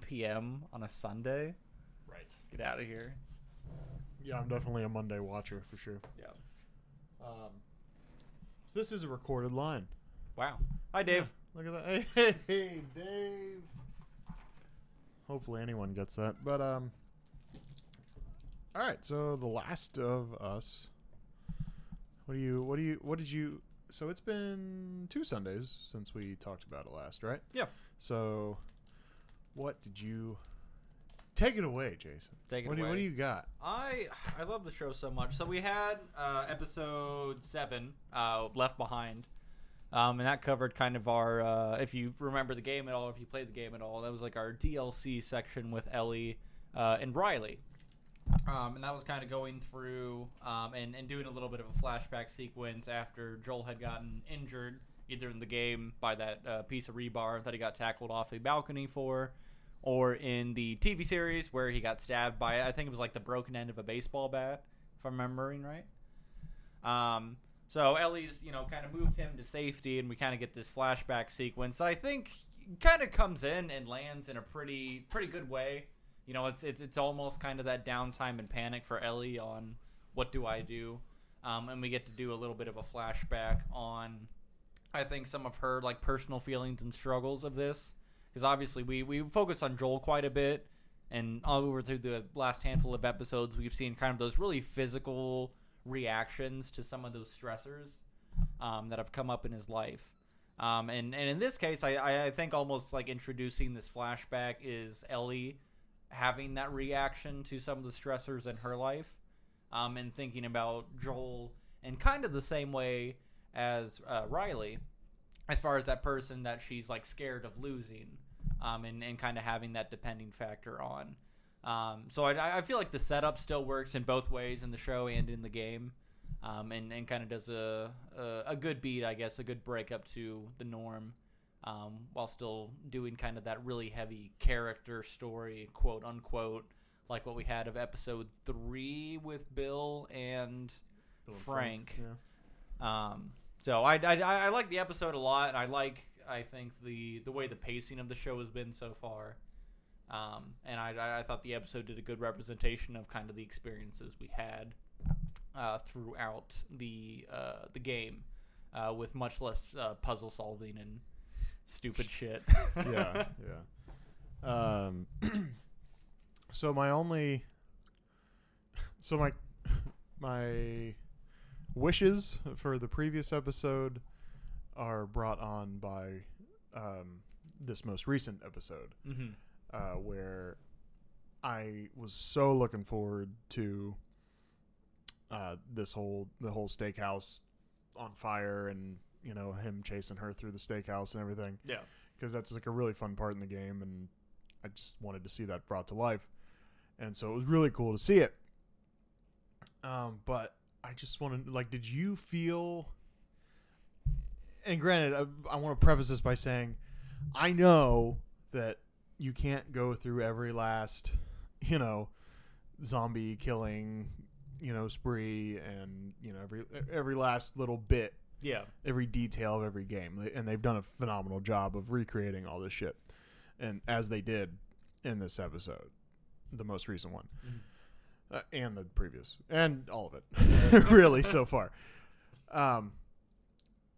p.m. on a Sunday. Right. Get out of here. Yeah, I'm definitely a Monday watcher for sure. Yeah. Um, so this is a recorded line. Wow. Hi, Dave. Look at that. Hey, hey, Dave. Hopefully anyone gets that. But um All right, so The Last of Us. What do you what do you what did you So it's been 2 Sundays since we talked about it last, right? Yeah. So what did you Take it away, Jason. Take it what Do you, what do you got? I I love the show so much. So we had uh, episode seven, uh, Left Behind, um, and that covered kind of our. Uh, if you remember the game at all, if you played the game at all, that was like our DLC section with Ellie uh, and Riley, um, and that was kind of going through um, and and doing a little bit of a flashback sequence after Joel had gotten injured, either in the game by that uh, piece of rebar that he got tackled off a balcony for or in the TV series where he got stabbed by I think it was like the broken end of a baseball bat, if I'm remembering right. Um, so Ellie's you know kind of moved him to safety, and we kind of get this flashback sequence that I think kind of comes in and lands in a pretty pretty good way. You know, it's it's it's almost kind of that downtime and panic for Ellie on what do I do, um, and we get to do a little bit of a flashback on I think some of her like personal feelings and struggles of this because obviously we we focus on Joel quite a bit, and all over through the last handful of episodes, we've seen kind of those really physical reactions to some of those stressors um, that have come up in his life. Um, and and in this case, I, I think almost like introducing this flashback is Ellie having that reaction to some of the stressors in her life, um, and thinking about Joel in kind of the same way as uh, Riley, as far as that person that she's like scared of losing um, and, and kind of having that depending factor on. Um, so I, I feel like the setup still works in both ways in the show and in the game, um, and, and kind of does a, a a good beat, I guess, a good breakup to the norm, um, while still doing kind of that really heavy character story, quote unquote, like what we had of episode three with Bill and Frank. Yeah. Um, so I, I, I like the episode a lot, and I like I think the the way the pacing of the show has been so far. Um, and I, I thought the episode did a good representation of kind of the experiences we had uh, throughout the uh, the game, uh, with much less uh, puzzle solving and stupid shit. yeah, yeah. Um, so my only, so my my wishes for the previous episode are brought on by um, this most recent episode, hmm uh, where I was so looking forward to uh, this whole the whole steakhouse on fire and you know him chasing her through the steakhouse and everything Yeah. because that's like a really fun part in the game, and I just wanted to see that brought to life, and so it was really cool to see it. Um, but I just wanted, like, did you feel? And granted, I, I want to preface this by saying, I know that you can't go through every last, you know, zombie killing, you know, spree, and you know every every last little bit. Yeah. every detail of every game, and they've done a phenomenal job of recreating all this shit, and as they did in this episode, the most recent one, uh, and the previous, and all of it, really so far. Um,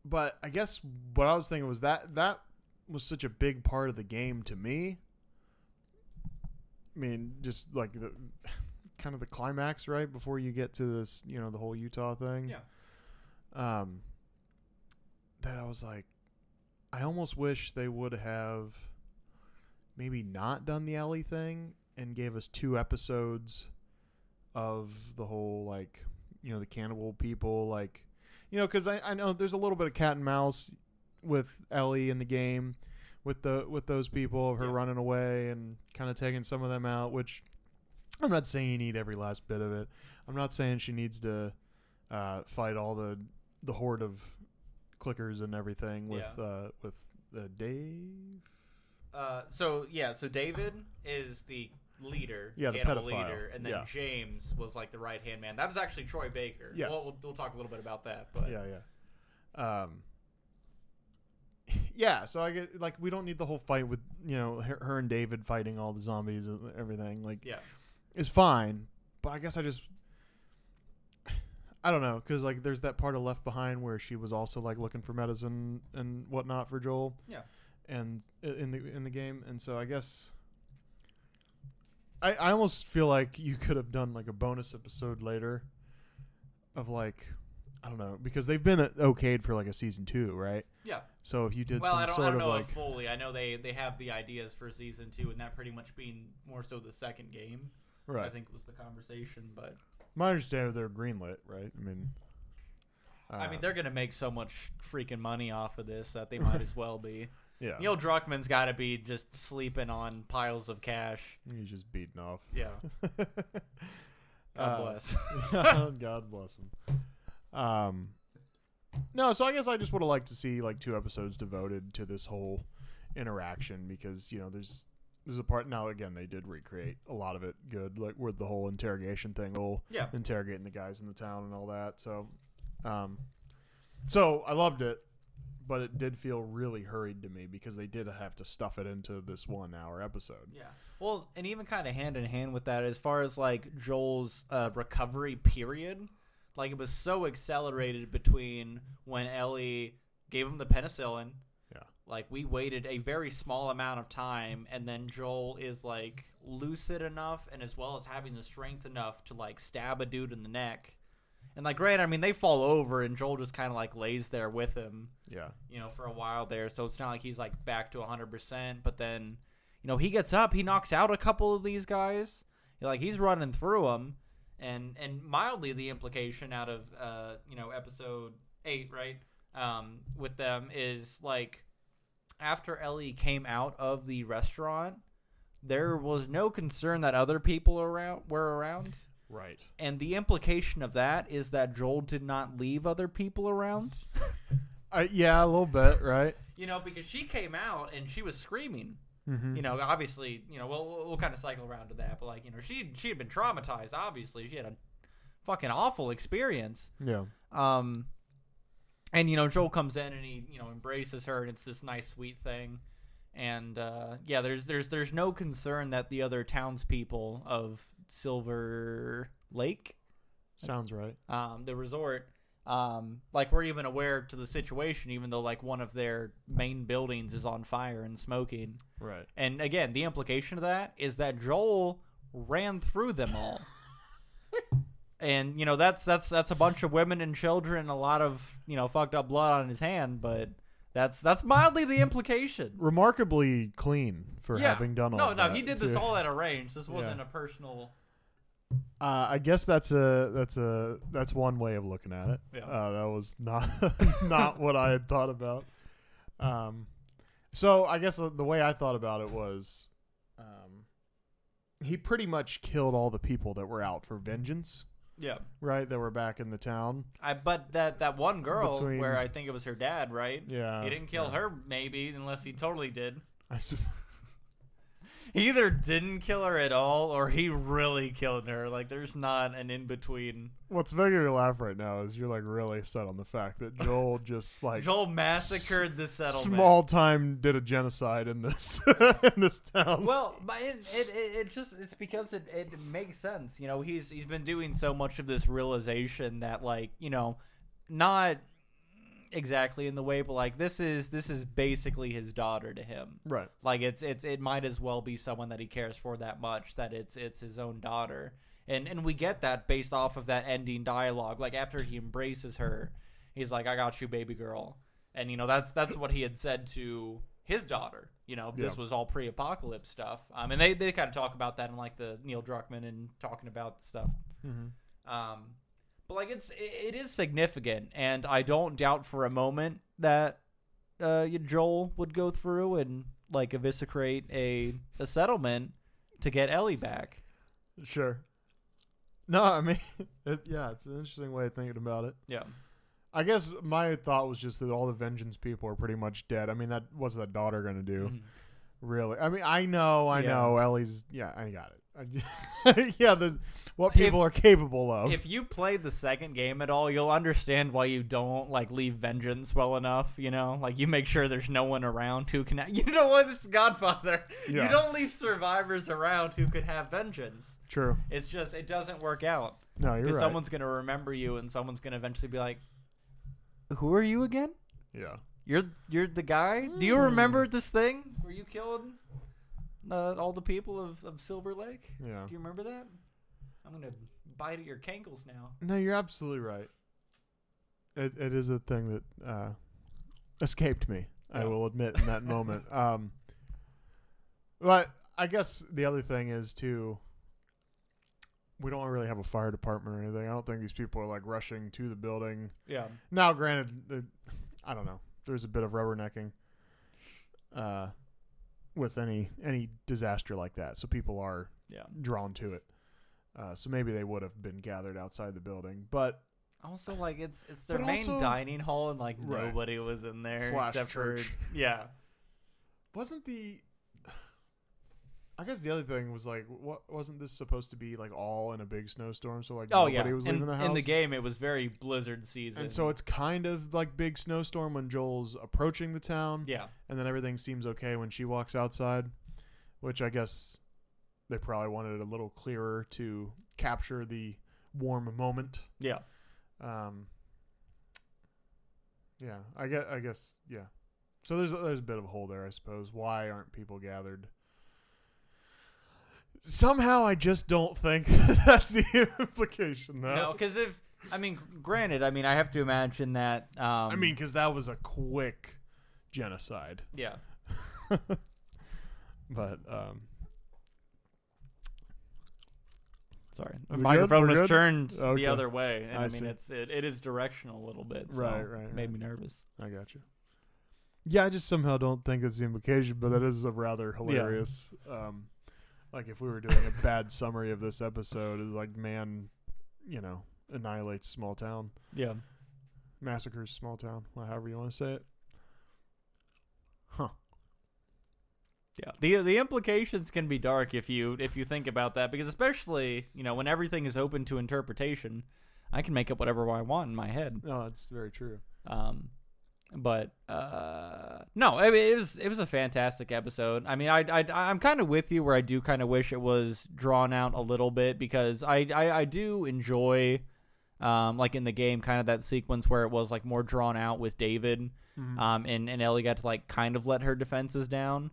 but I guess what I was thinking was that that was such a big part of the game to me. I mean, just like the kind of the climax, right before you get to this, you know, the whole Utah thing. Yeah. Um, that I was like, I almost wish they would have maybe not done the alley thing and gave us two episodes of the whole like, you know, the cannibal people, like, you know, because I, I know there's a little bit of cat and mouse with Ellie in the game, with the with those people of her Yeah. running away and kind of taking some of them out. Which I'm not saying you need every last bit of it. I'm not saying she needs to uh, fight all the the horde of clickers and everything with Yeah. uh, with uh, Dave. Uh, so yeah, so David is the leader, Yeah, the animal pedophile. leader, and then Yeah. James was like the right hand man. That was actually Troy Baker. Yes. we'll, we'll, we'll talk a little bit about that, but Yeah, yeah. Um, yeah. So I get like we don't need the whole fight with you know her, her and David fighting all the zombies and everything. Like Yeah. it's fine, but I guess I just I don't know because like there's that part of Left Behind where she was also like looking for medicine and whatnot for Joel. Yeah. And in the in the game, and so I guess I I almost feel like you could have done like a bonus episode later of like I don't know because they've been uh, okayed for like a season two, right? Yeah. So if you did Well, some I don't, sort I don't of know like if fully. I know they they have the ideas for season two, and that pretty much being more so the second game. right, I think was the conversation, but my understanding they're greenlit, right? I mean, I uh, mean they're gonna make so much freaking money off of this that they might as well be. Yeah, Neil Druckmann's got to be just sleeping on piles of cash. he's just beaten off. Yeah. God Uh, bless. God bless him. Um, no, so I guess I just would have liked to see like two episodes devoted to this whole interaction because you know there's there's a part now again they did recreate a lot of it good like with the whole interrogation thing, whole Yeah. interrogating the guys in the town and all that. So, um, so I loved it, but it did feel really hurried to me because they did have to stuff it into this one hour episode. Yeah. Well, and even kind of hand in hand with that, as far as like Joel's uh, recovery period, like it was so accelerated between when Ellie gave him the penicillin. Yeah. Like we waited a very small amount of time, and then Joel is like lucid enough, and as well as having the strength enough to like stab a dude in the neck. And like, great. I mean, they fall over, and Joel just kind of like lays there with him Yeah, you know, for a while there. So it's not like he's like back to 100%. But then, you know, he gets up, he knocks out a couple of these guys. Like he's running through them, and and mildly the implication out of uh you know episode eight right um with them is like after Ellie came out of the restaurant, there was no concern that other people around were around. Right. And the implication of that is that Joel did not leave other people around. I, yeah, a little bit, right? You know, because she came out and she was screaming. Mm-hmm. You know, obviously, you know, we'll we'll, we'll kind of cycle around to that, but like, you know, she she had been traumatized. Obviously, she had a fucking awful experience. yeah. Um, and you know, Joel comes in and he you know embraces her, and it's this nice, sweet thing. And uh, yeah, there's there's there's no concern that the other townspeople of Silver Lake, Sounds right. um, the resort, um, like we're even aware to the situation, even though like one of their main buildings is on fire and smoking. Right. And again, the implication of that is that Joel ran through them all. and you know that's that's that's a bunch of women and children, a lot of you know fucked up blood on his hand, but that's that's mildly the implication. Remarkably clean for Yeah. having done all that. No, no, that, he did this too. all at a range. This wasn't Yeah. a personal. Uh, I guess that's a that's a that's one way of looking at it. Yeah. Uh, that was not not what I had thought about. Um, so I guess the, the way I thought about it was, um, he pretty much killed all the people that were out for vengeance, Yeah, right? That were back in the town. I but that that one girl Between- where I think it was her dad, right? Yeah, he didn't kill her, maybe, unless he totally did. I s- He either didn't kill her at all, or he really killed her. Like, there's not an in between. What's making me laugh right now is you're like really set on the fact that Joel just like Joel massacred the settlement. small time did a genocide in this in this town. Well, but it, it, it, it just it's because it, it makes sense. You know, he's he's been doing so much of this realization that like you know, not exactly in the way, but like this is this is basically his daughter to him. right. Like it's it's it might as well be someone that he cares for that much that it's it's his own daughter. And and we get that based off of that ending dialogue. Like after he embraces her, he's like, "I got you, baby girl." And you know that's that's what he had said to his daughter. You know, this Yeah. was all pre-apocalypse stuff. Um, and they they kind of talk about that in like the Neil Druckmann and talking about stuff. Mm-hmm. Um, but like it's it, is significant, and I don't doubt for a moment that uh, Joel would go through and like eviscerate a a settlement to get Ellie back. Sure. No, I mean, it, yeah, it's an interesting way of thinking about it. Yeah, I guess my thought was just that all the vengeance people are pretty much dead. I mean, that what's that daughter gonna do? Mhm. Really? I mean, I know, I Yeah. know. Ellie's. Yeah, I got it. Yeah, the what people are capable of. If you played the second game at all, you'll understand why you don't like leave vengeance well enough. You know, like you make sure there's no one around who can. You know what? It's Godfather. Yeah. You don't leave survivors around who could have vengeance. True. It's just it doesn't work out No, you're because right. someone's gonna remember you and someone's gonna eventually be like, "Who are you again? yeah. You're you're the guy. Do you Hmm. remember this thing where you killed uh, all the people of, of Silver Lake? Yeah. Do you remember that? I'm gonna bite at your cankles now." No, you're absolutely right. It it is a thing that uh, escaped me. I will admit in that moment. Um, but I guess the other thing is too. We don't really have a fire department or anything. I don't think these people are like rushing to the building. Yeah. Now, granted, I don't know. There's a bit of rubbernecking uh, with any any disaster like that, so people are Yeah. drawn to it. Uh, so maybe they would have been gathered outside the building, but Also, like it's it's their main also- dining hall, and like Right. nobody was in there Slash except church. for yeah, wasn't the I guess the other thing was like, what wasn't this supposed to be like all in a big snowstorm? So like oh nobody yeah. was in, leaving the house. in the game, it was very blizzard season, and so it's kind of like big snowstorm when Joel's approaching the town, yeah, and then everything seems okay when she walks outside, which I guess they probably wanted it a little clearer to capture the warm moment. yeah, Um, yeah, I guess, I guess, yeah. So there's there's a bit of a hole there, I suppose. Why aren't people gathered? Somehow, I just don't think that's the implication, though. no, because if I mean, granted, I mean, I have to imagine that. Um, I mean, because that was a quick genocide, yeah, but um, sorry, the good? microphone We're was good? turned Okay. the other way, and I I, mean, see. it's it, it is directional a little bit, so Right, right, it made me nervous. I got you. Yeah, I just somehow don't think it's the implication, but that is a rather hilarious. Um, like if we were doing a bad summary of this episode, is like man, you know, annihilates small town, Yeah, massacres small town, however you want to say it. Huh. Yeah, the the implications can be dark if you if you think about that because especially you know when everything is open to interpretation, I can make up whatever I want in my head. No, that's very true. Um, but uh, no, I mean it was it was a fantastic episode. I mean I I I'm kind of with you where I do kind of wish it was drawn out a little bit because I I, I do enjoy. Um, like in the game, kind of that sequence where it was like more drawn out with David, Mhm. um, and and Ellie got to like kind of let her defenses down.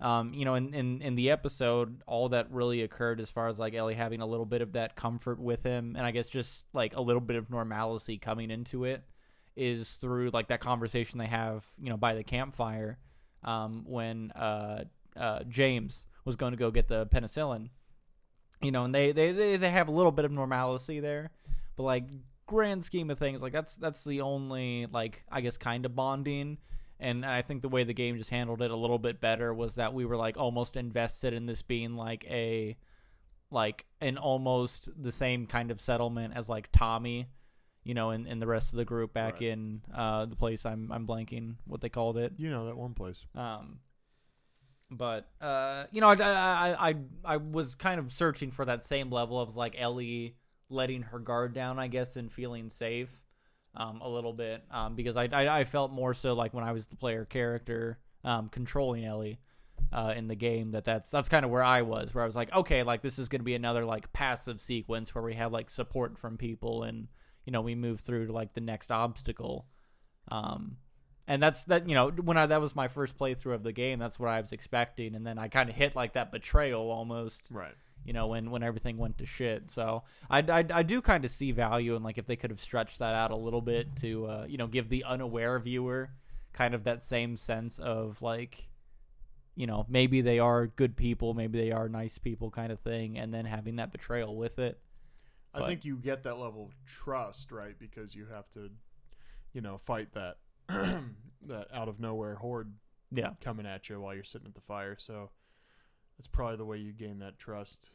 Um, you know, in, in in the episode, all that really occurred as far as like Ellie having a little bit of that comfort with him, and I guess just like a little bit of normalcy coming into it is through like that conversation they have, you know, by the campfire, um, when uh, uh, James was going to go get the penicillin, you know, and they, they they they have a little bit of normalcy there, but like grand scheme of things, like that's that's the only like I guess kind of bonding. And I think the way the game just handled it a little bit better was that we were like almost invested in this being like a like an almost the same kind of settlement as like Tommy, you know, and, and the rest of the group back Right. in uh the place I'm I'm blanking what they called it. You know that one place. Um, but uh, you know, I, I I I was kind of searching for that same level of like Ellie letting her guard down, I guess, and feeling safe, um, a little bit, um, because I, I I felt more so like when I was the player character, um, controlling Ellie. Uh, in the game, that that's that's kind of where I was, where I was like, okay, like this is going to be another like passive sequence where we have like support from people, and you know we move through to like the next obstacle. Um, and that's that you know when I that was my first playthrough of the game, that's what I was expecting, and then I kind of hit like that betrayal almost, Right. you know, when when everything went to shit. So I I, I do kind of see value in like if they could have stretched that out a little bit to uh, you know give the unaware viewer kind of that same sense of like you know maybe they are good people, maybe they are nice people kind of thing, and then having that betrayal with it. I But- think you get that level of trust, right? Because you have to, you know, fight that that out of nowhere horde Yeah. coming at you while you're sitting at the fire. So that's probably the way you gain that trust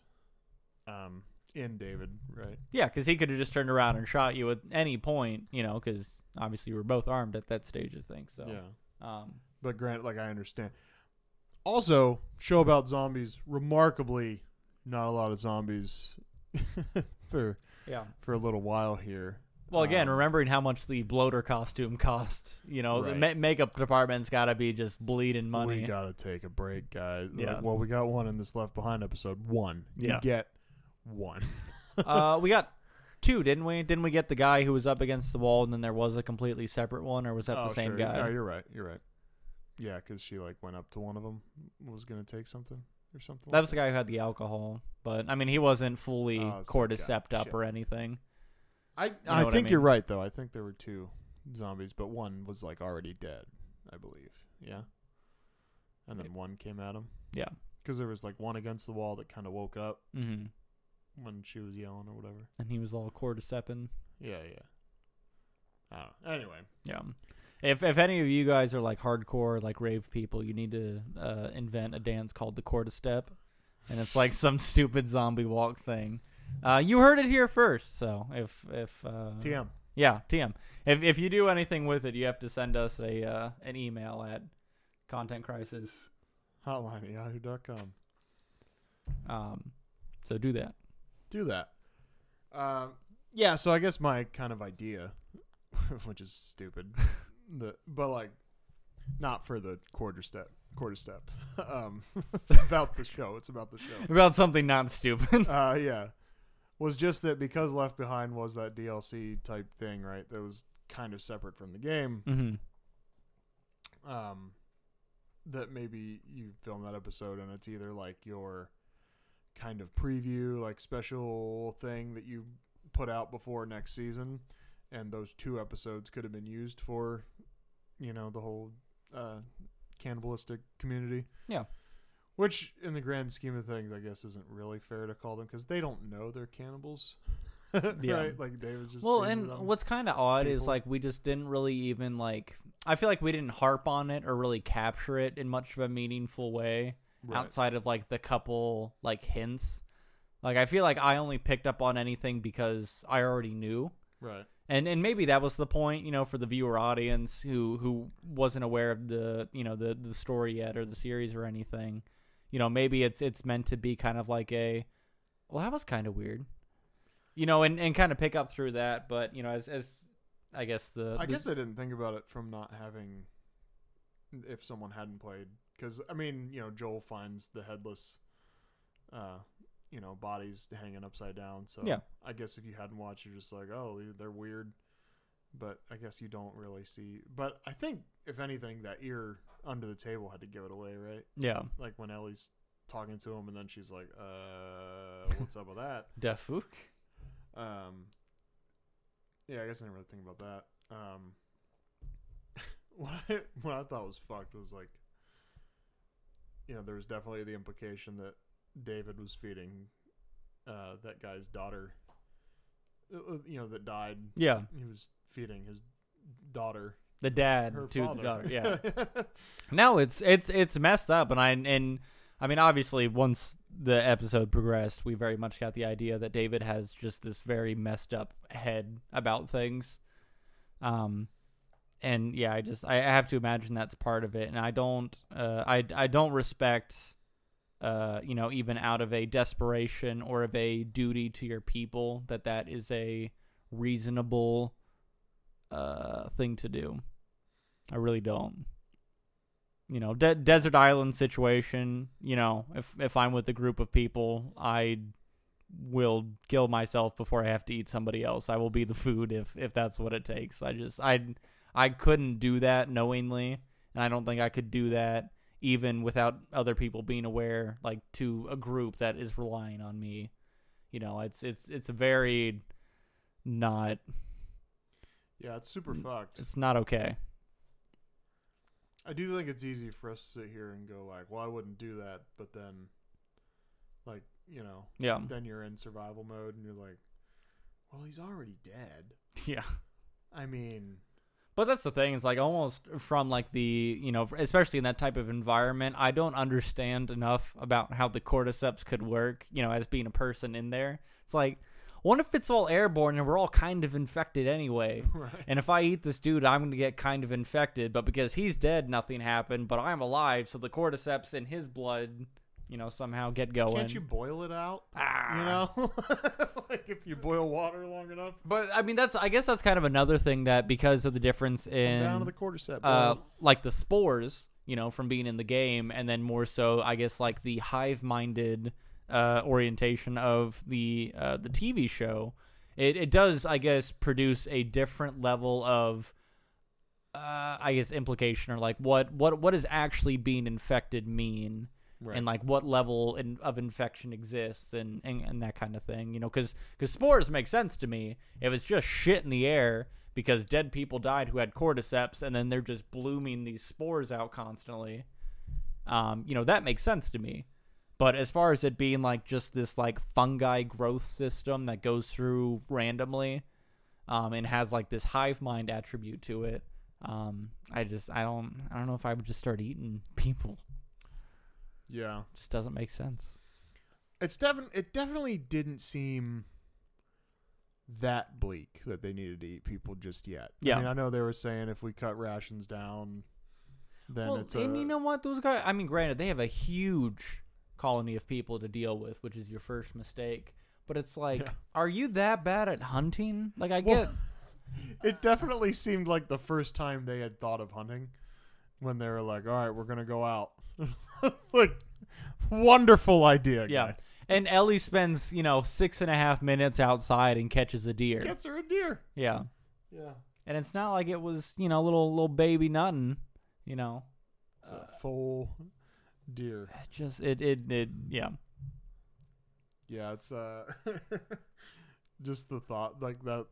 um, in David, right? Yeah, because he could have just turned around and shot you at any point, you know, because obviously you were both armed at that stage of things. So, Yeah. um, But granted, like I understand, Also, show about zombies. Remarkably, not a lot of zombies for Yeah. for a little while here. Well, again, Um, remembering how much the bloater costume cost, you know, the Right. ma- makeup department's got to be just bleeding money. We gotta take a break, guys. Like, Yeah. well, we got one in this Left Behind episode. One. Yeah. You get one. uh, we got two, didn't we? Didn't we get the guy who was up against the wall, and then there was a completely separate one, or was that oh, the same sure. guy? No, you're right. You're right. Yeah, because she like went up to one of them, was gonna take something or something. that like was the guy who had the alcohol, but I mean, he wasn't fully Oh, that guy. up Shit. or anything. I know I what I think you're right though. I think there were two zombies, but one was like already dead. I believe. Yeah. And then one came at him. Yeah. Because there was like one against the wall that kind of woke up hmm when she was yelling or whatever. And he was all cordycepin. Yeah, yeah. I don't know. Anyway, Yeah. If if any of you guys are like hardcore like rave people, you need to uh, invent a dance called the quarter step, and it's like some stupid zombie walk thing. Uh, you heard it here first, so if if uh, TM. yeah TM if if you do anything with it, you have to send us a uh, an email at content crisis. Hotline at yahoo.com. Um, so do that. Do that. Um, yeah, so I guess my kind of idea, which is stupid, the but like not for the quarter step, quarter step. um, about the show. It's about the show. About something not stupid. Uh, yeah, was just that because Left Behind was that DLC type thing, right? That was kind of separate from the game. hmm Um, that maybe you film that episode and it's either like your kind of preview, like special thing that you put out before next season, and those two episodes could have been used for, you know, the whole uh, cannibalistic community. Yeah. Which, in the grand scheme of things, I guess isn't really fair to call them because they don't know they're cannibals. Yeah. right? Like David's just well, and what's kind of odd is like we just didn't really even like. I feel like we didn't harp on it or really capture it in much of a meaningful way Right. outside of like the couple like hints. Like I feel like I only picked up on anything because I already knew. right. And and maybe that was the point, you know, for the viewer audience who who wasn't aware of the, you know, the the story yet or the series or anything. You know, maybe it's it's meant to be kind of like a well, that was kind of weird. You know, and and kind of pick up through that, but you know, as as I guess the I the- guess I didn't think about it from not having if someone hadn't played because I mean you know Joel finds the headless, uh, you know bodies hanging upside down. So Yeah. I guess if you hadn't watched, you're just like, oh, they're weird. But I guess you don't really see. But I think if anything, that ear under the table had to give it away, right? yeah, Like when Ellie's talking to him, and then she's like, uh, what's up with that? Defuk. Um, yeah, I guess I didn't really think about that. Um, what I what I thought was fucked was like, you know, there was definitely the implication that David was feeding uh, that guy's daughter. uh, uh, You know, that died. Yeah, He was feeding his daughter, the dad her to father. the daughter. Yeah. No, it's it's it's messed up, and I and I mean, obviously, once the episode progressed, we very much got the idea that David has just this very messed up head about things. Um, and yeah, I just I I have to imagine that's part of it, and I don't uh I I don't respect. Uh, you know, even out of a desperation or of a duty to your people, that that is a reasonable uh thing to do. I really don't you know, de- desert island situation. You know, if if I'm with a group of people, I will kill myself before I have to eat somebody else. I will be the food if if that's what it takes. I just I I couldn't do that knowingly, and I don't think I could do that even without other people being aware, like to a group that is relying on me. You know, it's it's it's a very not yeah, it's super fucked. it's not okay. I do think it's easy for us to sit here and go like, well, I wouldn't do that, but then, like, you know, Yeah. then you're in survival mode and you're like, well, he's already dead. Yeah. I mean, But that's the thing. It's like almost from like the you know, especially in that type of environment, I don't understand enough about how the cordyceps could work. You know, as being a person in there, it's like, what if it's all airborne and we're all kind of infected anyway? Right. And if I eat this dude, I'm going to get kind of infected. But because he's dead, nothing happened. But I'm alive, so the cordyceps in his blood, you know, somehow get going. Can't you boil it out? Ah. You know, like if you boil water long enough, But I mean, that's I guess that's kind of another thing that because of the difference in down to the cordyceps. uh, like the spores, you know, from being in the game, and then more so, I guess, like the hive-minded uh, orientation of the uh, the TV show. It it does, I guess, produce a different level of, uh, I guess, implication or like what what what does actually being infected mean. Right. And like what level in, of infection exists, and, and, and that kind of thing, you know, because because spores make sense to me. If it's just shit in the air, because dead people died who had cordyceps and then they're just blooming these spores out constantly um, you know that makes sense to me but as far as it being like just this like fungi growth system that goes through randomly um, and has like this hive mind attribute to it um, i just i don't i don't know if i would just start eating people yeah, just doesn't make sense it's definitely it definitely didn't seem that bleak that they needed to eat people just yet. Yeah. I mean, I know they were saying if we cut rations down, then well, it's and a, you know what? Those guys. I mean, granted, they have a huge colony of people to deal with, which is your first mistake. But it's like, Yeah. are you that bad at hunting? Like, I Well, get. it definitely seemed like the first time they had thought of hunting when they were like, "All right, we're gonna go out." it's like wonderful idea, Yeah. guys. And Ellie spends, you know, six and a half minutes outside and catches a deer. Gets her a deer. yeah. Yeah, And it's not like it was, you know, little little baby nothing. You know, it's a full deer. it just it it it yeah. Yeah, it's uh, just the thought like that.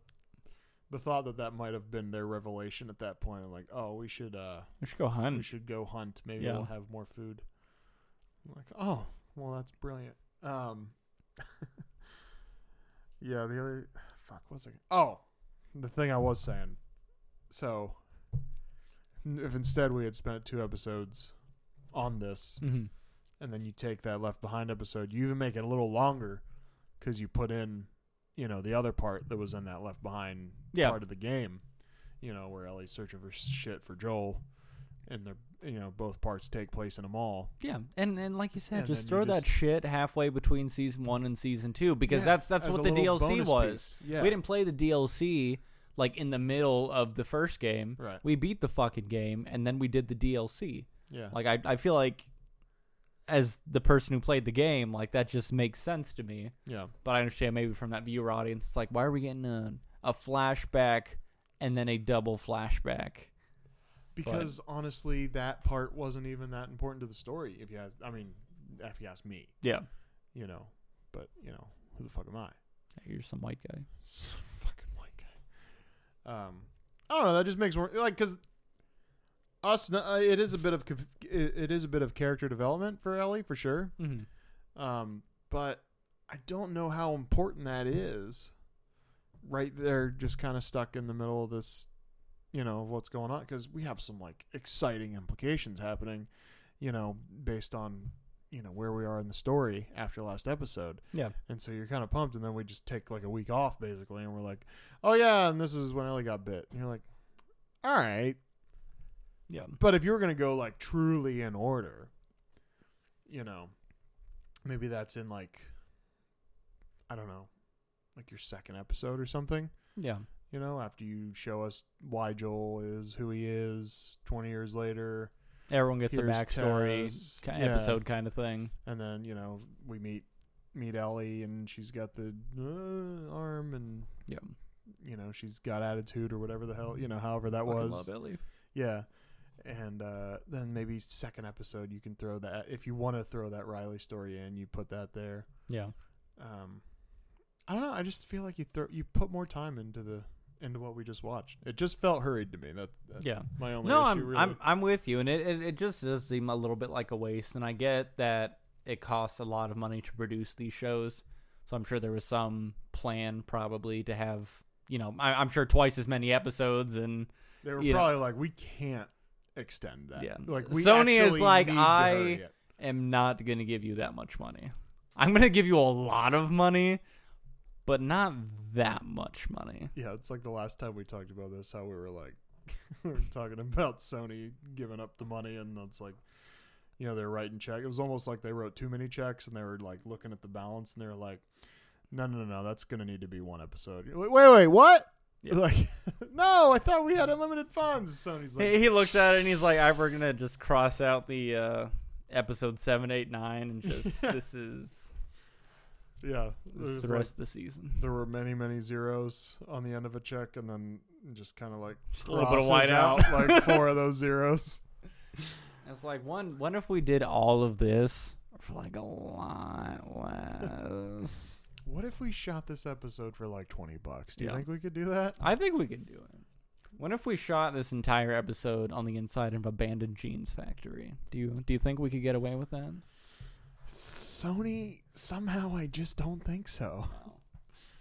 The thought that that might have been their revelation at that point, like, oh, we should uh, We should go hunt. we should go hunt. Maybe Yeah. we'll have more food. I'm like, oh, well, that's brilliant. Um, yeah, the other fuck, what's it? Oh, the thing I was saying. So, if instead we had spent two episodes on this, hmm and then you take that Left Behind episode, you even make it a little longer because you put in, you know, the other part that was in that Left Behind Yeah. part of the game, you know, where Ellie's searching for shit for Joel, and they're you know both parts take place in a mall. Yeah, and and like you said, And just throw that just- shit halfway between season one and season two because Yeah, that's that's what the DLC was. Yeah, We didn't play the DLC like in the middle of the first game. right. We beat the fucking game and then we did the DLC. Yeah, Like I I feel like as the person who played the game, like that just makes sense to me. yeah, But I understand maybe from that viewer audience, it's like why are we getting a a flashback and then a double flashback? because honestly, that part wasn't even that important to the story. If you ask, I mean, if you ask me, Yeah, you know, but you know, who the fuck am I? you're some white guy. S- fucking white guy. Um, I don't know. That just makes more like because us. uh, It is a bit of it is a bit of character development for Ellie for sure. Mm-hmm. Um, but I don't know how important that is. Right there, just kind of stuck in the middle of this, you know, of what's going on because we have some like exciting implications happening, you know, based on you know where we are in the story after last episode. Yeah. And so you're kind of pumped, and then we just take like a week off basically, and we're like, oh yeah, and this is when Ellie got bit. And you're like, all right. Yeah. But if you were gonna go like truly in order, you know, maybe that's in like, I don't know, like your second episode or something. Yeah. You know, after you show us why Joel is who he is twenty years later, Everyone gets a backstory ki- Yeah. episode kind of thing. and then you know we meet meet Ellie, and she's got the uh, arm, and Yeah. you know she's got attitude or whatever the hell you know, however that Fucking was. love Ellie. Yeah. And uh, then maybe second episode you can throw that if you want to throw that Riley story in, you put that there. Yeah. Um, I don't know. I just feel like you throw you put more time into the into what we just watched. It just felt hurried to me. That, that's Yeah. my only No, issue. I'm really. I'm I'm with you, and it, it it just does seem a little bit like a waste. And I get that it costs a lot of money to produce these shows, so I'm sure there was some plan probably to have you know I, I'm sure twice as many episodes and they were you know. probably like, we can't extend that. Yeah. Like we Sony is like, I- am not gonna give you that much money. I'm gonna give you a lot of money, but not that much money. Yeah, it's like the last time we talked about this, how we were like, we were talking about Sony giving up the money, and it's like, you know, they're writing check. It was almost like they wrote too many checks, and they were like looking at the balance, and they were like, no, no, no, no, that's gonna need to be one episode. Wait, wait, wait what? Yeah. Like, no, I thought we had unlimited funds. Sony's like, He, he looks at it and he's like, "I we're gonna just cross out the uh, episode seven, eight, nine, and just this is yeah, this is the like- rest of the season." there were many, many zeros on the end of a check, and then just kind of like Just a little bit of crosses whiteout. out like four of those zeros. It's like one. What if we did all of this for like a lot less? What if we shot this episode for like twenty bucks? Do you Yeah. think we could do that? I think we could do it. What if we shot this entire episode on the inside of abandoned jeans factory? Do you do you think we could get away with that? Sony somehow I just don't think so.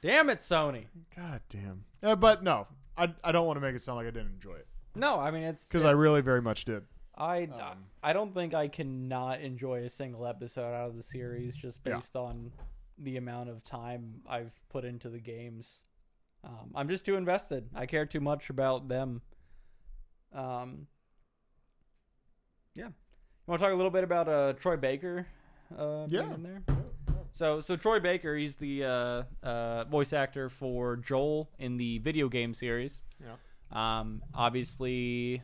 Damn it, Sony! God damn. Uh, but no, I I don't want to make it sound like I didn't enjoy it No, I mean it's because I it's- really very much did. I Um, I don't think I cannot enjoy a single episode out of the series just Yeah. based on the amount of time I've put into the games. Um, I'm just too invested. I care too much about them. Um, yeah. You want to talk a little bit about uh, Troy Baker? Uh, being Yeah. In there. So so Troy Baker, he's the uh, uh, voice actor for Joel in the video game series. Yeah. Um, obviously,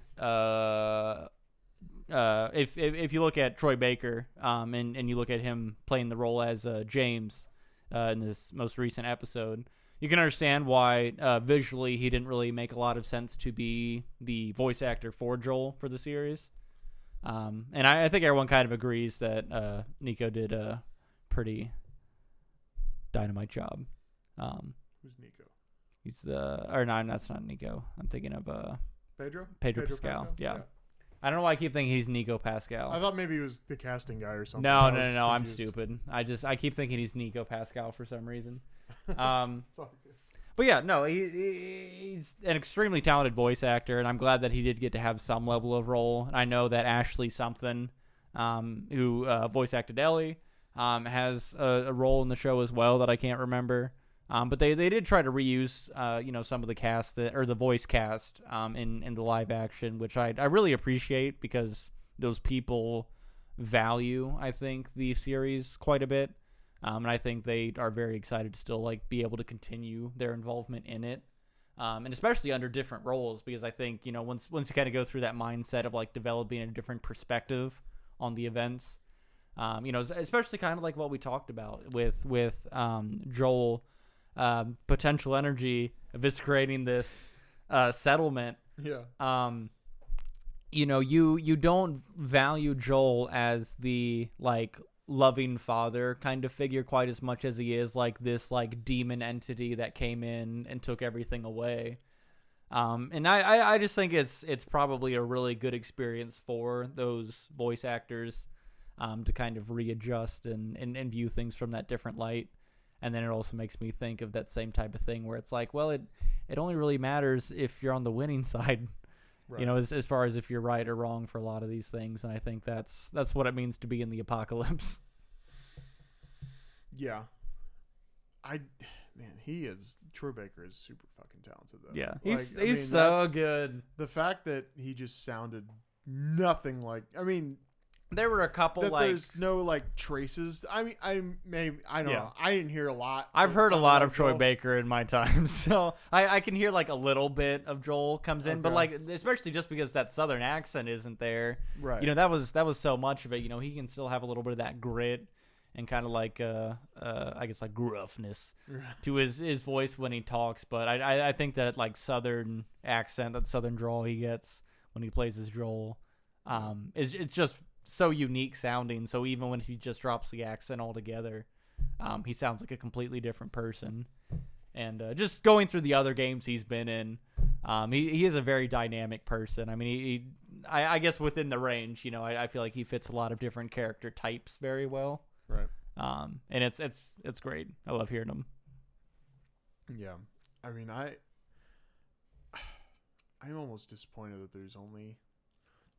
uh, if, if if you look at Troy Baker, um, and and you look at him playing the role as uh, James, uh, in this most recent episode, you can understand why uh, visually he didn't really make a lot of sense to be the voice actor for Joel for the series. Um, and I, I think everyone kind of agrees that uh, Nico did a pretty dynamite job. Um, Who's Nico? he's the or no, that's not Nico. I'm thinking of uh, Pedro. Pedro, Pascal. Yeah. I don't know why I keep thinking he's Nico Pascal. I thought maybe he was the casting guy or something. no, I no, no, no. I'm confused. stupid. I just I keep thinking he's Nico Pascal for some reason. Um, It's all good. but yeah, no, he, he- he's an extremely talented voice actor, and I'm glad that he did get to have some level of role. And I know that Ashley something, um, who uh, voice acted Ellie, um, has a, a role in the show as well that I can't remember. Um, but they, they did try to reuse, uh, you know, some of the cast that or the voice cast um, in in the live action, which I I really appreciate because those people value I think the series quite a bit. Um, and I think they are very excited to still like be able to continue their involvement in it, um, and especially under different roles because I think you know once once you kind of go through that mindset of like developing a different perspective on the events, um, you know, especially kind of like what we talked about with with um, Joel, um, potential energy eviscerating this uh, settlement. Yeah. um you know you you don't value Joel as the like loving father kind of figure quite as much as he is like this like demon entity that came in and took everything away. Um and I, I i just think it's it's probably a really good experience for those voice actors um to kind of readjust and and, and view things from that different light and then it also makes me think of that same type of thing where it's like well it it only really matters if you're on the winning side Right. you know as, as far as if you're right or wrong for a lot of these things and i think that's that's what it means to be in the apocalypse Yeah. I man, he is Troy Baker is super fucking talented though. yeah Like, he's, I he's mean, so good The fact that he just sounded nothing like I mean there were a couple that like there's no like traces. I mean I maybe I don't Yeah. know. I didn't hear a lot. I've heard a lot of Troy Joel. Baker in my time, so I, I can hear like a little bit of Joel comes in, but like especially just because that southern accent isn't there. Right. You know that was that was so much of it. You know he can still have a little bit of that grit and kind of like uh uh I guess like gruffness to his his voice when he talks. But I I, I think that like southern accent, that southern drawl he gets when he plays his Joel, um, is it's just so unique sounding. So even when he just drops the accent altogether, um, he sounds like a completely different person. And uh, just going through the other games he's been in, um, he he is a very dynamic person. I mean, he, he I, I guess within the range, you know, I, I feel like he fits a lot of different character types very well. Right. Um, and it's it's it's great. I love hearing him. Yeah. I mean, I I'm almost disappointed that there's only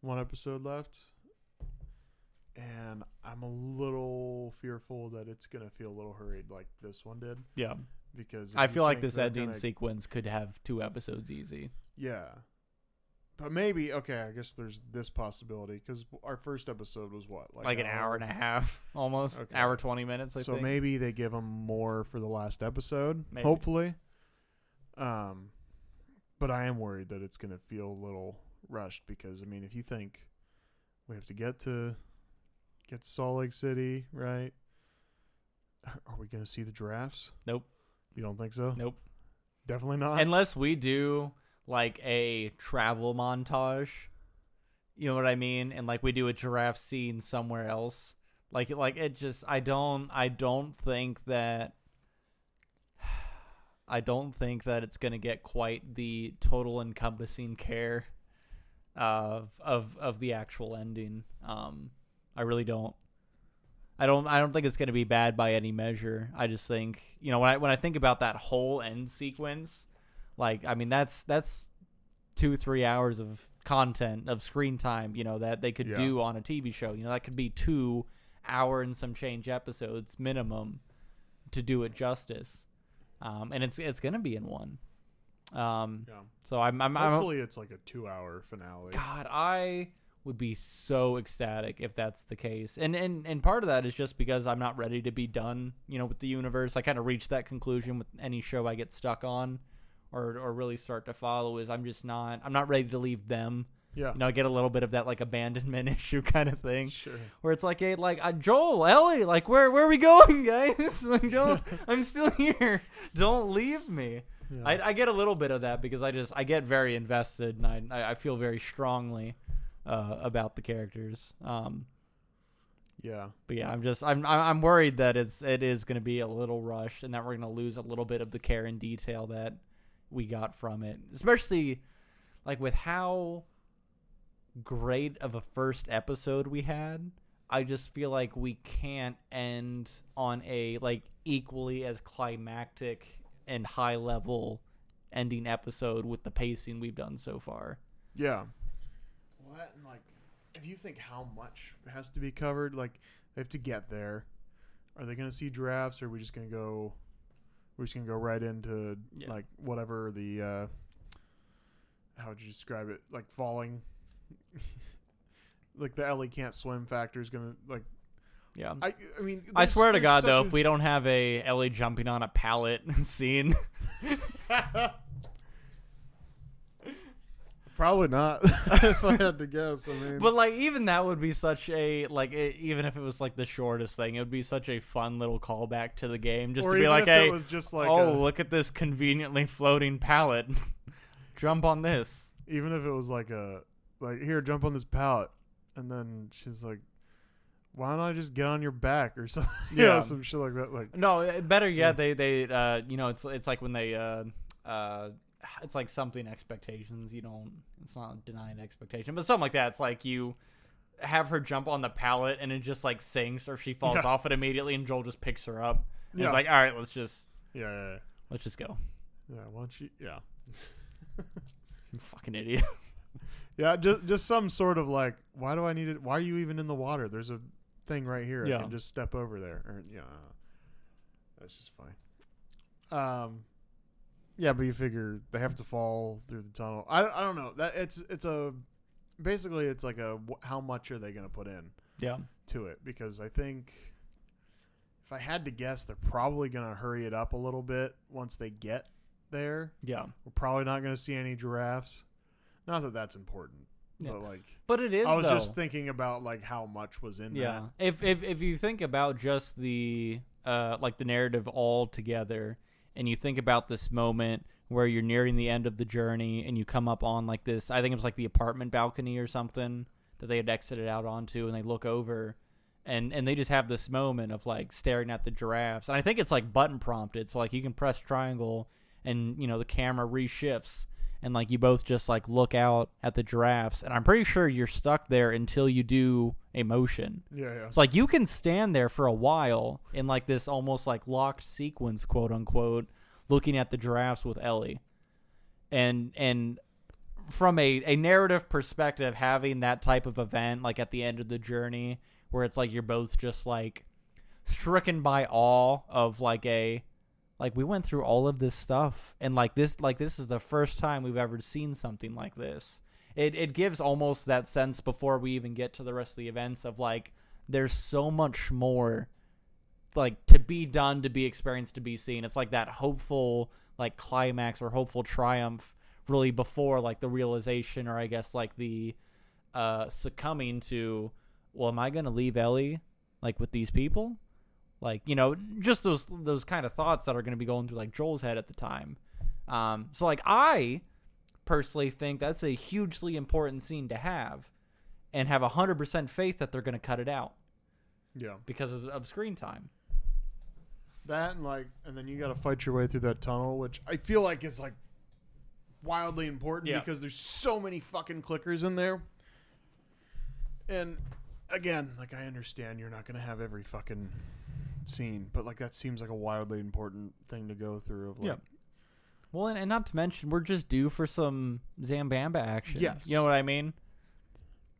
one episode left. And I'm a little fearful that it's going to feel a little hurried like this one did Yeah, because I feel like this ending gonna- sequence could have two episodes easy. Yeah. But maybe okay. I guess there's this possibility because our first episode was what Like, an hour and a half, almost Okay. hour twenty minutes. I so think. maybe they give them more for the last episode. Maybe. Hopefully. Um, but I am worried that it's going to feel a little rushed because I mean, if you think we have to get to get to Salt Lake City, right? Are we going to see the giraffes? Nope. You don't think so? Nope. Definitely not. Unless we do like a travel montage. You know what I mean? And like we do a giraffe scene somewhere else. Like like it just I don't I don't think that I don't think that it's going to get quite the total encompassing care of of of the actual ending. Um I really don't. I don't I don't think it's going to be bad by any measure. I just think, you know, when I when I think about that whole end sequence, like I mean that's that's 2 3 hours of content of screen time, you know, that they could Yeah. do on a TV show. You know, that could be 2 hour and some change episodes minimum to do it justice. Um and it's it's going to be in one. Um yeah. so I'm I'm, I'm Hopefully, it's like a two-hour finale. God, I would be so ecstatic if that's the case. And and and part of that is just because I'm not ready to be done, you know, with the universe. I kind of reach that conclusion with any show I get stuck on or or really start to follow is I'm just not I'm not ready to leave them. Yeah. You know, I get a little bit of that like abandonment issue kind of thing Sure. where it's like, hey, like uh, Joel, Ellie, like where where are we going, guys? like, don't, I'm still here. Don't leave me. Yeah. I, I get a little bit of that because I just I get very invested and I I, I feel very strongly uh, about the characters. Um, yeah. but yeah, I'm just I'm I'm I'm worried that it's it is going to be a little rushed and that we're going to lose a little bit of the care and detail that we got from it, especially like with how great of a first episode we had. I just feel like we can't end on a like equally as climactic and high level ending episode with the pacing we've done so far. Yeah. That and like, if you think how much has to be covered, like they have to get there. Are they going to see giraffes, or are we just going to go? We're just going to go right into Yeah. like whatever the. uh How would you describe it? Like falling. like the Ellie can't swim factor is going to like. Yeah. I I mean. I swear to God, though, a- if we don't have a Ellie jumping on a pallet scene, Probably not. if I had to guess, I mean. but like even that would be such a like it, even if it was like the shortest thing, it would be such a fun little callback to the game, just or to be like, hey, was just like oh a- look at this conveniently floating pallet, jump on this. even if it was like a like here jump on this pallet and then she's like why don't i just get on your back or something yeah Yeah. some shit like that like No, uh, better Yeah. they they uh you know it's it's like when they uh uh it's like something expectations. You don't. It's not denying expectation, but something like that. It's like you have her jump on the pallet and it just like sinks, or she falls Yeah. off it immediately, and Joel just picks her up. And Yeah. It's like all right, let's just yeah yeah yeah, let's just go. yeah why don't you yeah You fucking idiot. yeah just just some sort of like why do i need it why are you even in the water there's a thing right here i Yeah. can just step over there or yeah that's just fine um yeah but you figure they have to fall through the tunnel i, I don't know that it's it's a basically it's like a how much are they going to put in yeah. to it because I think if I had to guess, they're probably going to hurry it up a little bit once they get there. Yeah. We're probably not going to see any giraffes. Not that that's important, Yeah. but like But it is. I was though. just thinking about like how much was in yeah if, if if you think about just the uh like the narrative all together and you think about this moment where you're nearing the end of the journey and you come up on like this i think it was like the apartment balcony or something that they had exited out onto and they look over and and they just have this moment of like staring at the giraffes. And i think it's like button prompted. So like you can press triangle and you know the camera reshifts and like you both just like look out at the giraffes and i'm pretty sure you're stuck there until you do a motion. Yeah, yeah. it's like you can stand there for a while in like this almost like locked sequence, quote unquote, looking at the giraffes with Ellie. And and from a, a narrative perspective, having that type of event like at the end of the journey where it's like you're both just like stricken by awe of like a like we went through all of this stuff and like this like this is the first time we've ever seen something like this. It it gives almost that sense before we even get to the rest of the events of like there's so much more like to be done to be experienced to be seen. It's like that hopeful like climax or hopeful triumph really before like the realization or i guess like the uh succumbing to well am i gonna leave ellie like with these people like you know just those those kind of thoughts that are going to be going through like joel's head at the time um so like i personally think that's a hugely important scene to have and have 100% faith that they're going to cut it out Yeah. because of, of screen time That and like, and then you got to fight your way through that tunnel, which I feel like is like wildly important Yeah. because there's so many fucking clickers in there. And again, like I understand you're not gonna have every fucking scene, but like that seems like a wildly important thing to go through. Of like, Yeah. well and, and not to mention we're just due for some zambamba action Yes. you know what i mean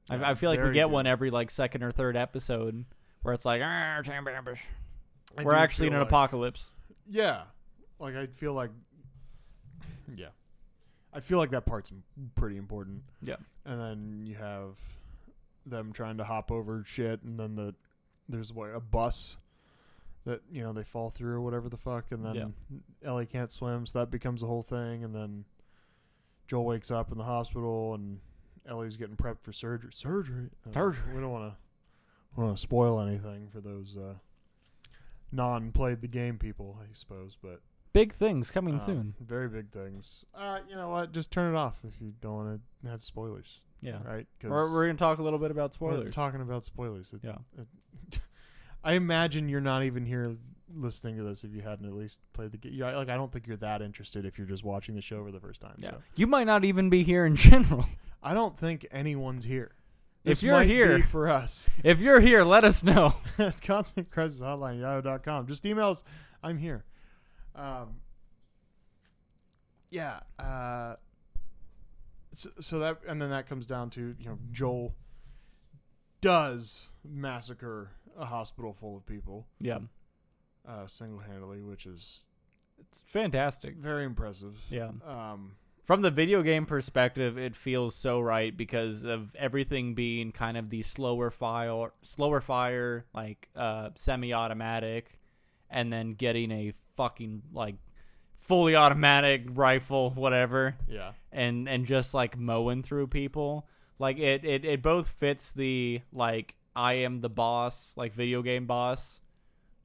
Yeah, I, I feel like we get one every like second or third episode where it's like zambambas we're actually in an like- apocalypse Yeah, like I feel like, yeah, I feel like that part's pretty important. Yeah. and then you have them trying to hop over shit, and then the there's what a bus that you know they fall through or whatever the fuck, and then Yeah. Ellie can't swim, so that becomes the whole thing, and then Joel wakes up in the hospital, and Ellie's getting prepped for surgery. Surgery. Uh, Surgery. We don't want to want to spoil anything for those uh, non-played the game people, I suppose, but big things coming um, soon Very big things. Uh, you know what? Just turn it off if you don't want to have spoilers. yeah Right? we're, we're gonna talk a little bit about we're spoilers talking about spoilers. It- yeah it- I imagine you're not even here listening to this if you hadn't at least played the game. Like, I don't think you're that interested if you're just watching the show for the first time. yeah So. you might not even be here in general I don't think anyone's here. If This you're might here- for us, if you're here let us know constant crisis hotline yahoo.com. Just emails. I'm here. Um, yeah. Uh, so, so that and then that comes down to you know Joel does massacre a hospital full of people yeah uh, single handedly, which is it's fantastic very impressive. yeah Um, from the video game perspective, it feels so right because of everything being kind of the slower fire, slower fire, like uh, semi-automatic, and then getting a fucking like fully automatic rifle, whatever, yeah. and and just like mowing through people. Like it, it, it both fits the like I am the boss, like video game boss,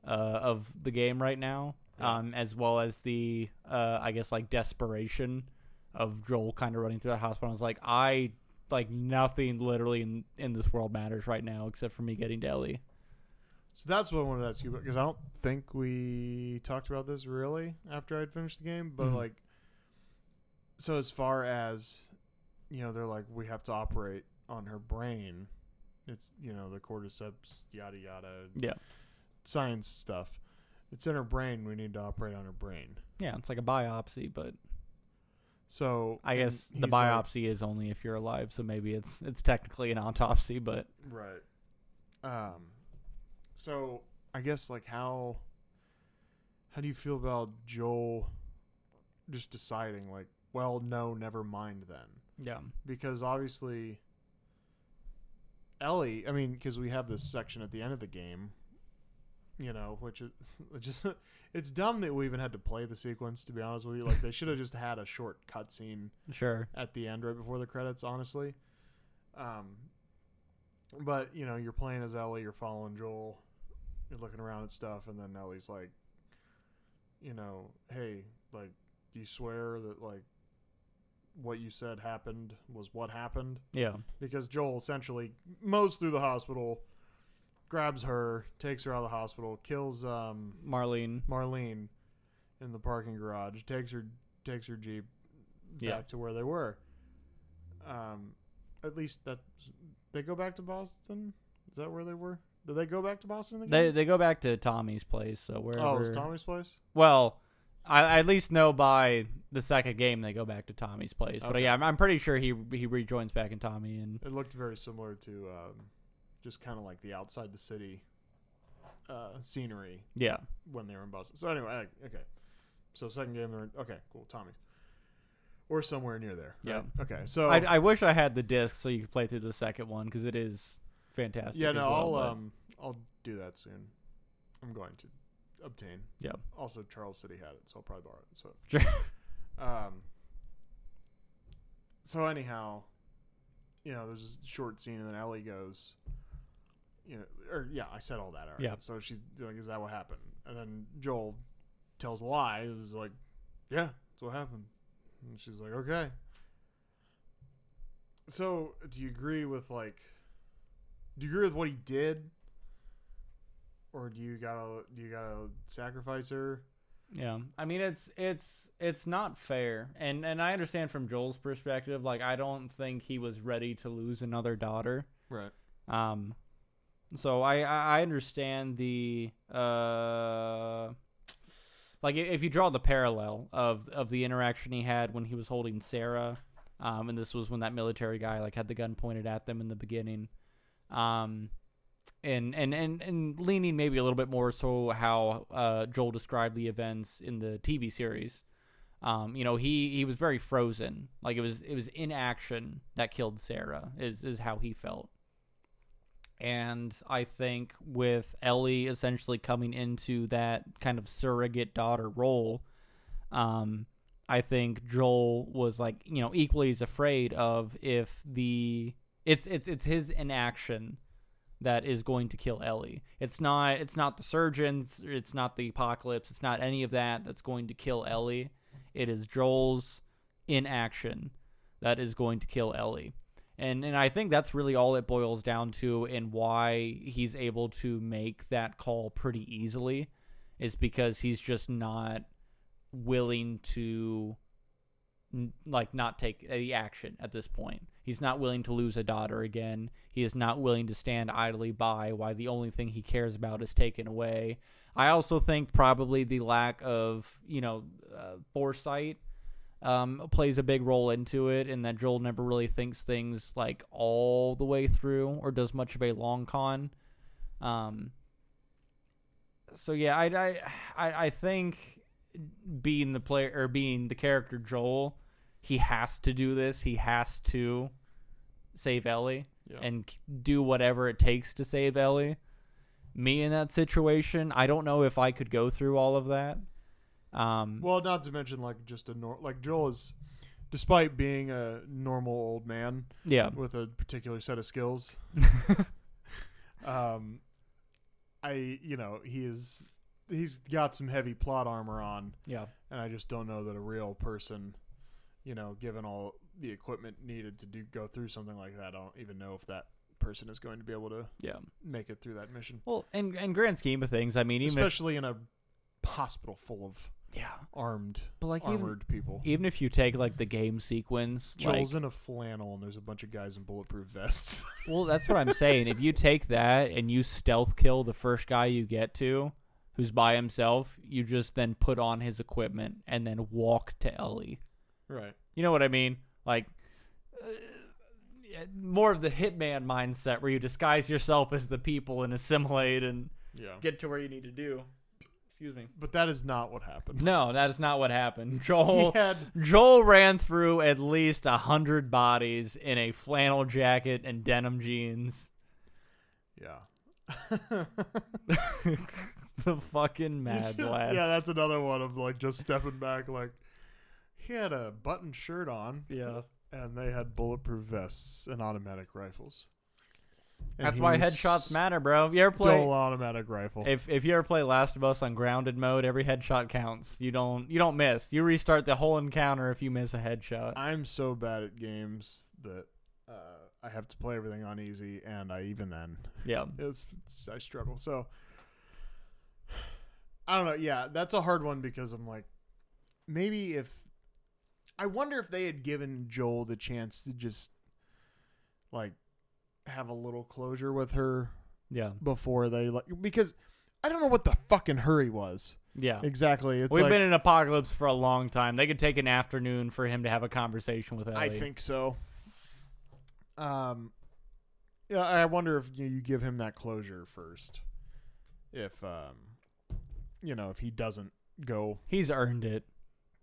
uh, of the game right now, Yeah. um, as well as the uh, I guess like desperation of Joel kind of running through the hospital. I was like, I like nothing literally in in this world matters right now except for me getting to Ellie. So that's what I wanted to ask you about because I don't think we talked about this really after I'd finished the game, but Mhm. like, so as far as you know, they're like we have to operate on her brain. It's you know the cordyceps yada yada Yeah, science stuff. It's in her brain. We need to operate on her brain. yeah, it's like a biopsy, but So I guess the he's like- biopsy is only if you're alive, so maybe it's it's technically an autopsy, but Right. Um so I guess like how how do you feel about Joel just deciding like, well, no, never mind then. yeah, Because obviously Ellie, I mean, because we have this section at the end of the game, you know, which is just it's dumb that we even had to play the sequence. To be honest with you, like they should have just had a short cutscene sure, at the end right before the credits honestly um but you know you're playing as ellie you're following joel you're looking around at stuff and then ellie's like you know hey like do you swear that like what you said happened was what happened yeah, because joel essentially mows through the hospital grabs her takes her out of the hospital kills um Marlene, Marlene in the parking garage, takes her takes her jeep back Yeah. to where they were. Um, at least that they go back to Boston. Is that where they were? Did they go back to Boston? In the They they go back to Tommy's place, so wherever. oh, it was Tommy's place. Well, I, I at least know by the second game they go back to Tommy's place. But Okay. yeah, I'm, I'm pretty sure he he rejoins back in Tommy and It looked very similar to um, just kind of like the outside the city uh, scenery yeah, when they were in Boston. So anyway, I- okay. So second game, they're in, okay, cool, Tommy's, or somewhere near there. Yeah. right? Okay. So I, I wish I had the disc so you could play through the second one because it is fantastic. yeah, as no, well, I'll but- um, I'll do that soon. I'm going to obtain. Yeah. Also, Charles said he had it, so I'll probably borrow it. So. Sure. Um. So anyhow, you know, there's a short scene, and then Ellie goes, you know, or yeah, I said all that. Already. Yeah. So she's like, "Is that what happened?" And then Joel tells a lie. It was like, "Yeah, that's what happened." And she's like, "Okay." So, do you agree with like? Do you agree with what he did? Or do you gotta do you gotta sacrifice her? Yeah, I mean it's it's it's not fair, and and I understand from Joel's perspective. Like I don't think he was ready to lose another daughter. Right. Um, so I I I understand the uh, like if you draw the parallel of of the interaction he had when he was holding Sarah, um, and this was when that military guy like had the gun pointed at them in the beginning, um, and and and and leaning maybe a little bit more so how uh Joel described the events in the TV series. Um, you know, he he was very frozen. Like it was it was inaction that killed Sarah. Is is how he felt. And I think with Ellie essentially coming into that kind of surrogate daughter role, um, I think Joel was like, you know, equally as afraid of if the it's it's it's his inaction that is going to kill Ellie. It's not it's not the surgeons, it's not the apocalypse, it's not any of that that's going to kill Ellie. It is Joel's inaction that is going to kill Ellie. And and I think that's really all it boils down to and why he's able to make that call pretty easily is because he's just not willing to like not take any action at this point. He's not willing to lose a daughter again. He is not willing to stand idly by while the only thing he cares about is taken away. I also think probably the lack of, you know, uh, foresight um, plays a big role into it, and that Joel never really thinks things like all the way through or does much of a long con. Um, so yeah, I, I I I think being the player or being the character Joel, he has to do this. He has to save Ellie Yeah. and do whatever it takes to save Ellie. Me in that situation, I don't know if I could go through all of that. Um, Well, not to mention like just a nor- like Joel is, despite being a normal old man yeah, with a particular set of skills, um, I you know he is he's got some heavy plot armor on, yeah, and I just don't know that a real person, you know, given all the equipment needed to do go through something like that, I don't even know if that person is going to be able to yeah. make it through that mission, Well, and in grand scheme of things, I mean, even if, especially in a hospital full of yeah, armed but like even, armored people. even if you take like the game sequence, like, Joel's in a flannel and there's a bunch of guys in bulletproof vests. well, that's what I'm saying. If you take that and you stealth kill the first guy you get to, who's by himself, you just then put on his equipment and then walk to Ellie. right. You know what I mean? Like uh, more of the hitman mindset where you disguise yourself as the people and assimilate and Yeah. get to where you need to do. Excuse me. But that is not what happened. No, that is not what happened. Joel had Joel ran through at least a hundred bodies in a flannel jacket and denim jeans. yeah. the fucking mad Just- lad. Yeah, that's another one of like just stepping back like he had a button shirt on Yeah. and they had bulletproof vests and automatic rifles. And That's why headshots matter, bro. You ever play Dual automatic rifle. if if you ever play Last of Us on grounded mode, every headshot counts. You don't you don't miss. You restart the whole encounter if you miss a headshot. I'm so bad at games that uh, I have to play everything on easy, and I even then Yeah. it's, it's I struggle. So I don't know. Yeah, that's a hard one because I'm like, maybe if I wonder if they had given Joel the chance to just like have a little closure with her Yeah. before they like because I don't know what the fucking hurry was Yeah. exactly. It's We've like been in apocalypse for a long time. They could take an afternoon for him to have a conversation with Ellie. I think so. Um, yeah, I wonder if you, you give him that closure first. If um, you know, if he doesn't go. he's earned it.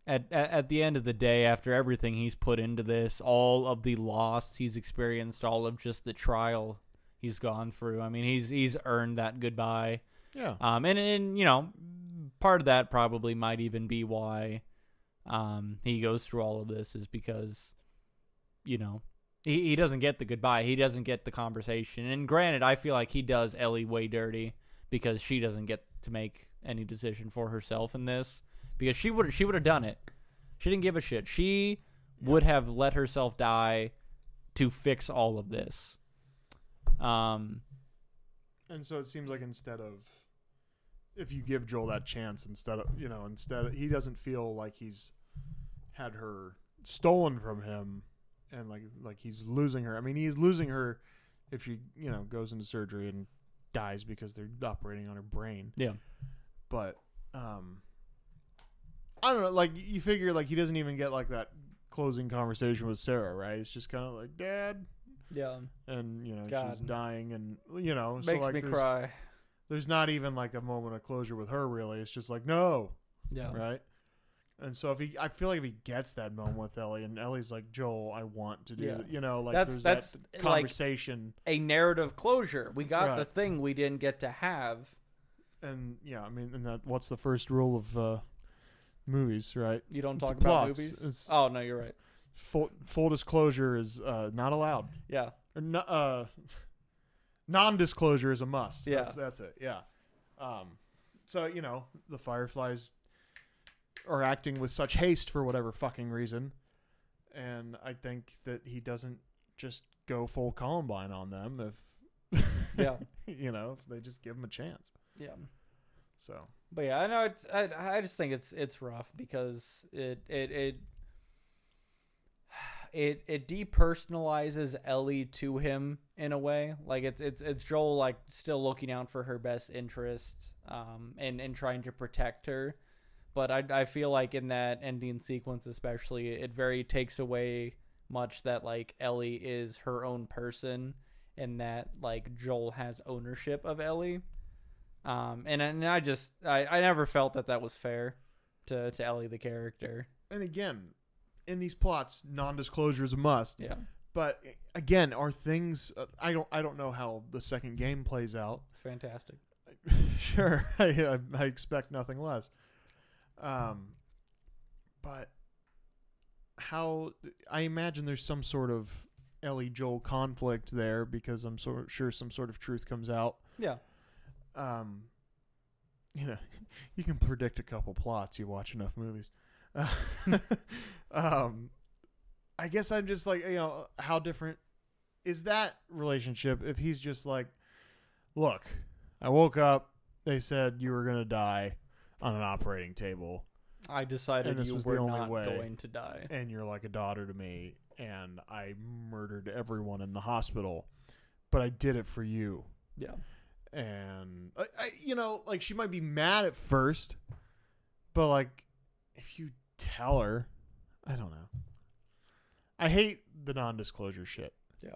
At, at at the end of the day, after everything he's put into this, all of the loss he's experienced, all of just the trial he's gone through. I mean, he's he's earned that goodbye. Yeah. Um, and and you know, part of that probably might even be why, um, he goes through all of this is because, you know, he he doesn't get the goodbye. He doesn't get the conversation. And granted, I feel like he does Ellie way dirty because she doesn't get to make any decision for herself in this because she would she would have done it. She didn't give a shit. She would have let herself die to fix all of this. Um, And so it seems like instead of if you give Joel that chance instead of you know instead of, he doesn't feel like he's had her stolen from him and like like he's losing her. I mean he's losing her if she you know goes into surgery and dies because they're operating on her brain. yeah, But um I don't know like you figure like he doesn't even get like that closing conversation with Sarah, right? It's just kind of like dad yeah, and you know she's dying and you know so makes like me there's- cry. there's not even like a moment of closure with her really it's just like no Yeah, right and so if he i feel like if he gets that moment with ellie and ellie's like joel i want to do Yeah. you know like That's- there's that's, that like- conversation a narrative closure. We got the thing we didn't get to have. and yeah i mean and that what's the first rule of uh movies right You don't talk about plots. movies. It's- Oh no, you're right. full, full disclosure is uh not allowed Yeah, or no, uh non-disclosure is a must Yeah. that's, that's it yeah um so you know the fireflies are acting with such haste for whatever fucking reason and i think that he doesn't just go full columbine on them if yeah, you know if they just give him a chance yeah. So But yeah, I know it's. I, I just think it's it's rough because it it it it it depersonalizes Ellie to him in a way. Like it's it's it's Joel like still looking out for her best interest, um, and and trying to protect her. But I I feel like in that ending sequence especially, it very takes away much that like Ellie is her own person, and that like Joel has ownership of Ellie. Um, and and I just I, I never felt that that was fair to to Ellie the character. and again in these plots non-disclosure is a must. Yeah, but again are things uh, i don't i don't know how the second game plays out. It's fantastic. sure I, I, I expect nothing less. Um but how i imagine there's some sort of ellie joel conflict there because i'm so sure some sort of truth comes out. Yeah, um you know you can predict a couple plots you watch enough movies uh, um i guess i'm just like you know how different is that relationship if he's just like look i woke up they said you were going to die on an operating table I decided you was the were only not way. going to die. and you're like a daughter to me and i murdered everyone in the hospital but i did it for you Yeah, and I, I, you know, like she might be mad at first, but like if you tell her, I don't know. I hate the non-disclosure shit. yeah,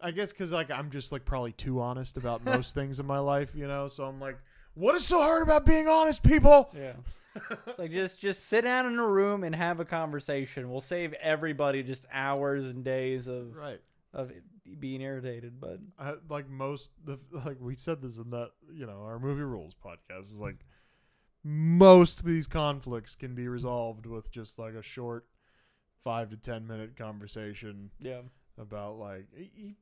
I guess because like I'm just like probably too honest about most things in my life, you know. So I'm like, what is so hard about being honest, people? yeah. It's like just just sit down in a room and have a conversation. We'll save everybody just hours and days of right. of being irritated. But I, like most the like we said this in that you know our movie rules podcast is like most of these conflicts can be resolved with just like a short five to ten minute conversation yeah, about like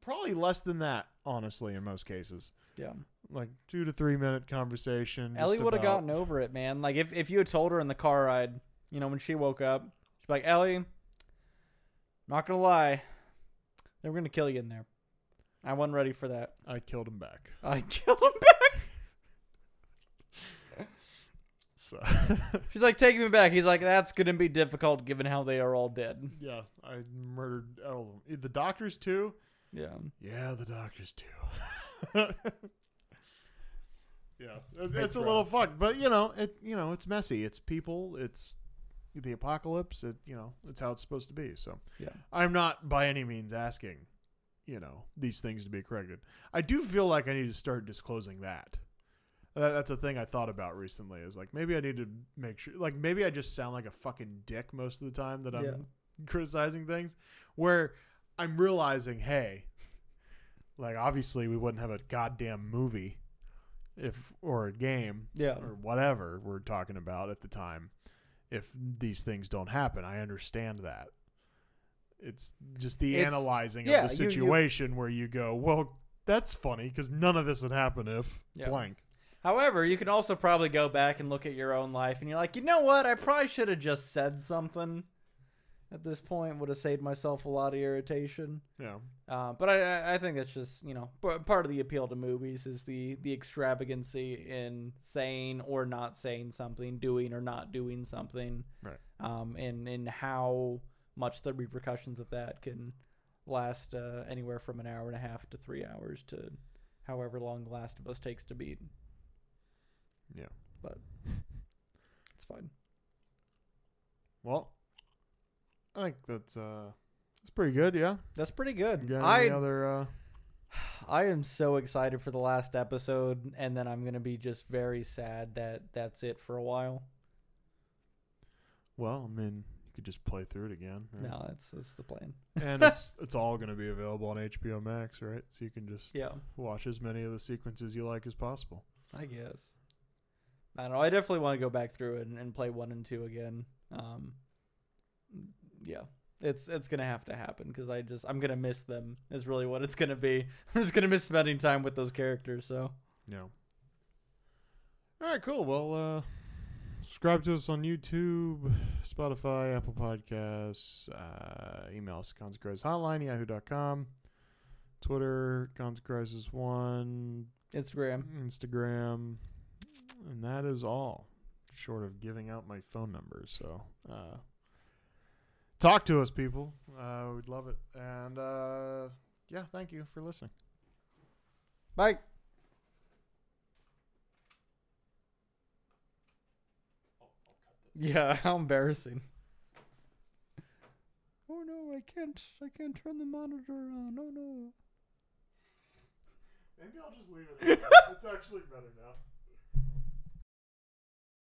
probably less than that honestly in most cases yeah. like two to three minute conversation Ellie would have gotten over it, man. Like if if you had told her in the car ride, you know, when she woke up, she'd be like, Ellie, not gonna lie, they were gonna kill you in there. I wasn't ready for that. I killed him back I killed him back. so She's like, taking me back. He's like, that's gonna be difficult given how they are all dead. yeah I murdered all of them eh, the doctors too Yeah. Yeah, the doctors too. yeah, it's a little fucked, but you know, it you know, it's messy. It's people. It's the apocalypse. It you know, it's how it's supposed to be. So Yeah. I'm not by any means asking, you know, these things to be corrected. I do feel like I need to start disclosing that. That, that's a thing I thought about recently. Is like maybe I need to make sure. Like maybe I just sound like a fucking dick most of the time that I'm Yeah. criticizing things. Where I'm realizing, hey, like obviously we wouldn't have a goddamn movie if or a game Yeah. or whatever we're talking about at the time if these things don't happen. I understand that. It's just the It's- analyzing yeah, of the you- you- situation where you go, well, that's funny because none of this would happen if Yeah. blank. However, you can also probably go back and look at your own life, and you're like, you know what? I probably should have just said something. At this point, would have saved myself a lot of irritation. Yeah. Uh, but I- I, think that's just you know part of the appeal to movies is the the extravagancy in saying or not saying something, doing or not doing something, Right. Um, and and how much the repercussions of that can last uh, anywhere from an hour and a half to three hours to however long The Last of Us takes to beat. Yeah. But it's fine. Well, I think that's uh that's pretty good, yeah. That's pretty good. You got I any other uh I am so excited for the last episode, and then I'm gonna be just very sad that that's it for a while. well, I mean, you could just play through it again. right? No, that's that's the plan. and it's it's all going to be available on HBO Max, right? So you can just Yeah, watch as many of the sequences you like as possible. I guess. I don't know. I definitely want to go back through it and, and play one and two again. Um, yeah, it's it's gonna have to happen because I just I'm gonna miss them. Is really what it's gonna be. I'm just gonna miss spending time with those characters. So Yeah. All right, cool. Well, uh subscribe to us on YouTube, Spotify, Apple Podcasts, uh, email us consequences hotline yahoo.com, Twitter consequences one, Instagram. Instagram, and that is all. Short of giving out my phone number, so uh, talk to us, people. Uh, we'd love it, and uh, yeah, thank you for listening. Bye. Yeah, how embarrassing. Oh no, I can't I can't turn the monitor on. Oh no. Maybe I'll just leave it. it's actually better now.